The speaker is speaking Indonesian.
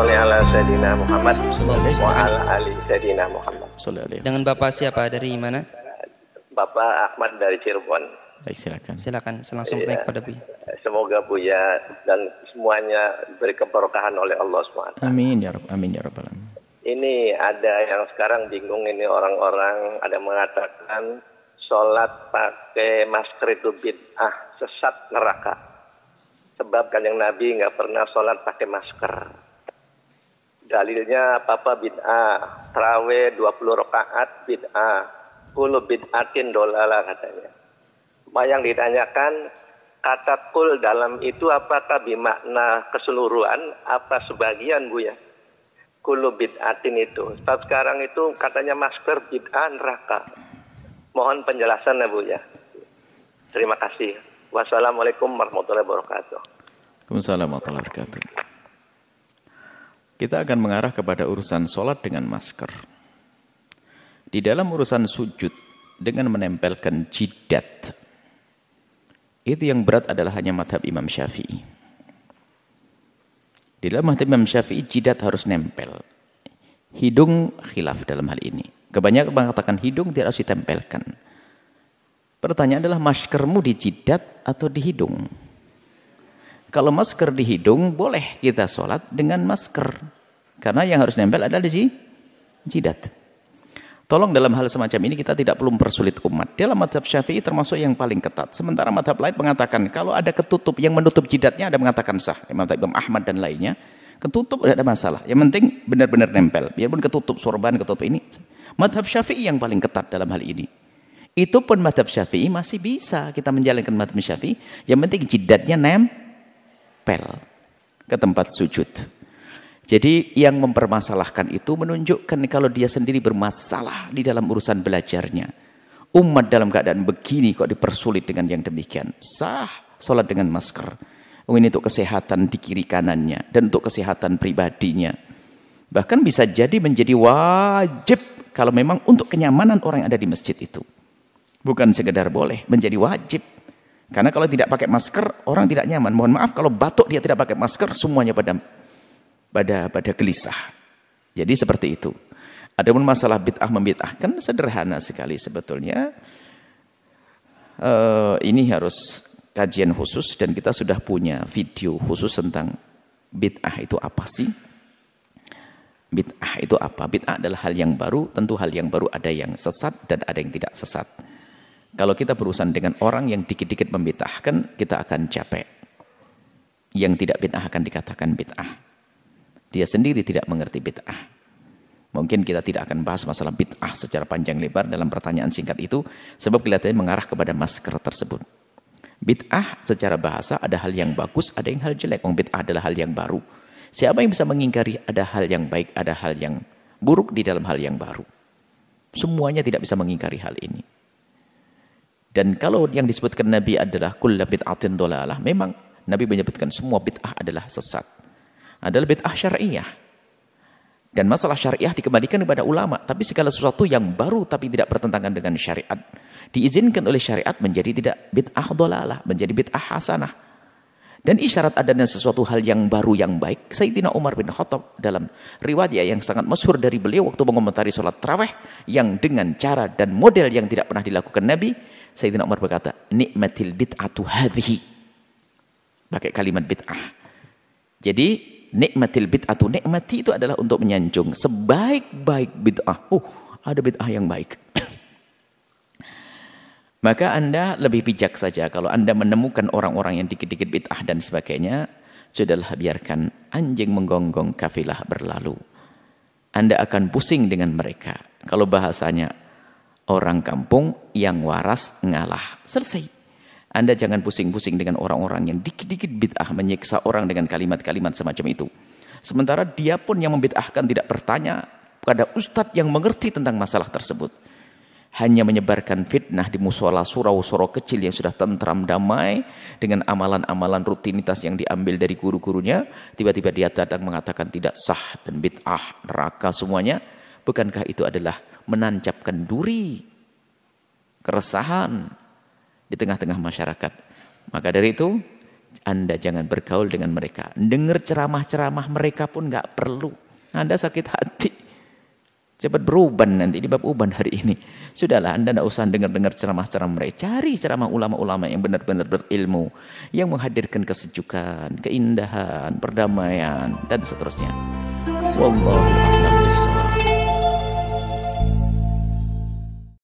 sholli ala Sayyidina Muhammad wa ala ali Sayyidina Muhammad. Sallallahu alaihi Dengan Bapak siapa? Dari mana? Bapak Ahmad dari Cirebon. Baik, silakan. Silakan langsung naik pada Buya. Semoga Buya dan semuanya diberi keberkahan oleh Allah SWT. Amin ya Rabb, amin ya Rabbal alamin. Ini ada yang sekarang bingung ini orang-orang ada mengatakan sholat pakai masker itu bid'ah sesat neraka. Sebab kan yang Nabi nggak pernah sholat pakai masker. Dalilnya apa-apa bid'ah. Terawih 20 rakaat bid'ah. Kulu bid'atin dolala katanya. Yang ditanyakan kata kul dalam itu apakah bimakna keseluruhan apa sebagian Bu ya? Kulu bid'atin itu. Sebab sekarang itu katanya masker bid'ah neraka. Mohon penjelasan ya Bu ya. Terima kasih. Wassalamualaikum warahmatullahi wabarakatuh. Waalaikumsalam warahmatullahi wabarakatuh. Kita akan mengarah kepada urusan sholat dengan masker. Di dalam urusan sujud dengan menempelkan jidat, itu yang berat adalah hanya madhab Imam Syafi'i. Di dalam madhab Imam Syafi'i, jidat harus nempel. Hidung khilaf dalam hal ini. Kebanyakan mengatakan hidung tidak harus ditempelkan. Pertanyaan adalah maskermu di jidat atau di hidung? Kalau masker di hidung, boleh kita sholat dengan masker. Karena yang harus nempel adalah di jidat. Tolong dalam hal semacam ini kita tidak perlu mempersulit umat. Dalam madhab syafi'i termasuk yang paling ketat. Sementara madhab lain mengatakan kalau ada ketutup yang menutup jidatnya ada mengatakan sah. Imam Imam Ahmad dan lainnya. Ketutup tidak ada masalah. Yang penting benar-benar nempel. Biarpun ketutup sorban, ketutup ini. Madhab syafi'i yang paling ketat dalam hal ini. Itu pun madhab syafi'i masih bisa kita menjalankan madhab syafi'i. Yang penting jidatnya nempel ke tempat sujud. Jadi yang mempermasalahkan itu menunjukkan kalau dia sendiri bermasalah di dalam urusan belajarnya. Umat dalam keadaan begini kok dipersulit dengan yang demikian. Sah sholat dengan masker. Oh, ini untuk kesehatan di kiri kanannya dan untuk kesehatan pribadinya. Bahkan bisa jadi menjadi wajib kalau memang untuk kenyamanan orang yang ada di masjid itu. Bukan sekedar boleh, menjadi wajib. Karena kalau tidak pakai masker, orang tidak nyaman. Mohon maaf kalau batuk dia tidak pakai masker, semuanya pada pada pada gelisah. Jadi seperti itu. Adapun masalah bid'ah membid'ahkan sederhana sekali sebetulnya. Uh, ini harus kajian khusus dan kita sudah punya video khusus tentang bid'ah itu apa sih? Bid'ah itu apa? Bid'ah adalah hal yang baru, tentu hal yang baru ada yang sesat dan ada yang tidak sesat. Kalau kita berurusan dengan orang yang dikit-dikit membid'ahkan, kita akan capek. Yang tidak bid'ah akan dikatakan bid'ah. Dia sendiri tidak mengerti bid'ah. Mungkin kita tidak akan bahas masalah bid'ah secara panjang lebar dalam pertanyaan singkat itu, sebab kelihatannya mengarah kepada masker tersebut. Bid'ah secara bahasa ada hal yang bagus, ada yang hal jelek. Wong bid'ah adalah hal yang baru. Siapa yang bisa mengingkari ada hal yang baik, ada hal yang buruk di dalam hal yang baru. Semuanya tidak bisa mengingkari hal ini. Dan kalau yang disebutkan Nabi adalah kulla bid'atin dolalah, memang Nabi menyebutkan semua bid'ah adalah sesat adalah bid'ah syariah. Dan masalah syariah dikembalikan kepada ulama. Tapi segala sesuatu yang baru tapi tidak bertentangan dengan syariat. Diizinkan oleh syariat menjadi tidak bid'ah dolalah. Menjadi bid'ah hasanah. Dan isyarat adanya sesuatu hal yang baru yang baik. Sayyidina Umar bin Khattab dalam riwayat yang sangat masyhur dari beliau waktu mengomentari sholat terawih yang dengan cara dan model yang tidak pernah dilakukan Nabi. Sayyidina Umar berkata, nikmatil bid'atu hadhi. Pakai kalimat bid'ah. Jadi nikmatil bid'atu nikmati itu adalah untuk menyanjung sebaik-baik bid'ah. Oh, ada bid'ah yang baik. Maka Anda lebih bijak saja kalau Anda menemukan orang-orang yang dikit-dikit bid'ah dan sebagainya, sudahlah biarkan anjing menggonggong kafilah berlalu. Anda akan pusing dengan mereka. Kalau bahasanya orang kampung yang waras ngalah. Selesai. Anda jangan pusing-pusing dengan orang-orang yang dikit-dikit bid'ah menyiksa orang dengan kalimat-kalimat semacam itu. Sementara dia pun yang membid'ahkan tidak bertanya pada ustadz yang mengerti tentang masalah tersebut. Hanya menyebarkan fitnah di musola surau-surau kecil yang sudah tentram damai dengan amalan-amalan rutinitas yang diambil dari guru-gurunya. Tiba-tiba dia datang mengatakan tidak sah dan bid'ah, neraka semuanya. Bukankah itu adalah menancapkan duri, keresahan, di tengah-tengah masyarakat. Maka dari itu, Anda jangan bergaul dengan mereka. Dengar ceramah-ceramah mereka pun nggak perlu. Anda sakit hati. Cepat beruban nanti di bab uban hari ini. Sudahlah Anda tidak usah dengar-dengar ceramah-ceramah mereka. Cari ceramah ulama-ulama yang benar-benar berilmu. Yang menghadirkan kesejukan, keindahan, perdamaian, dan seterusnya. Wallahu a'lam.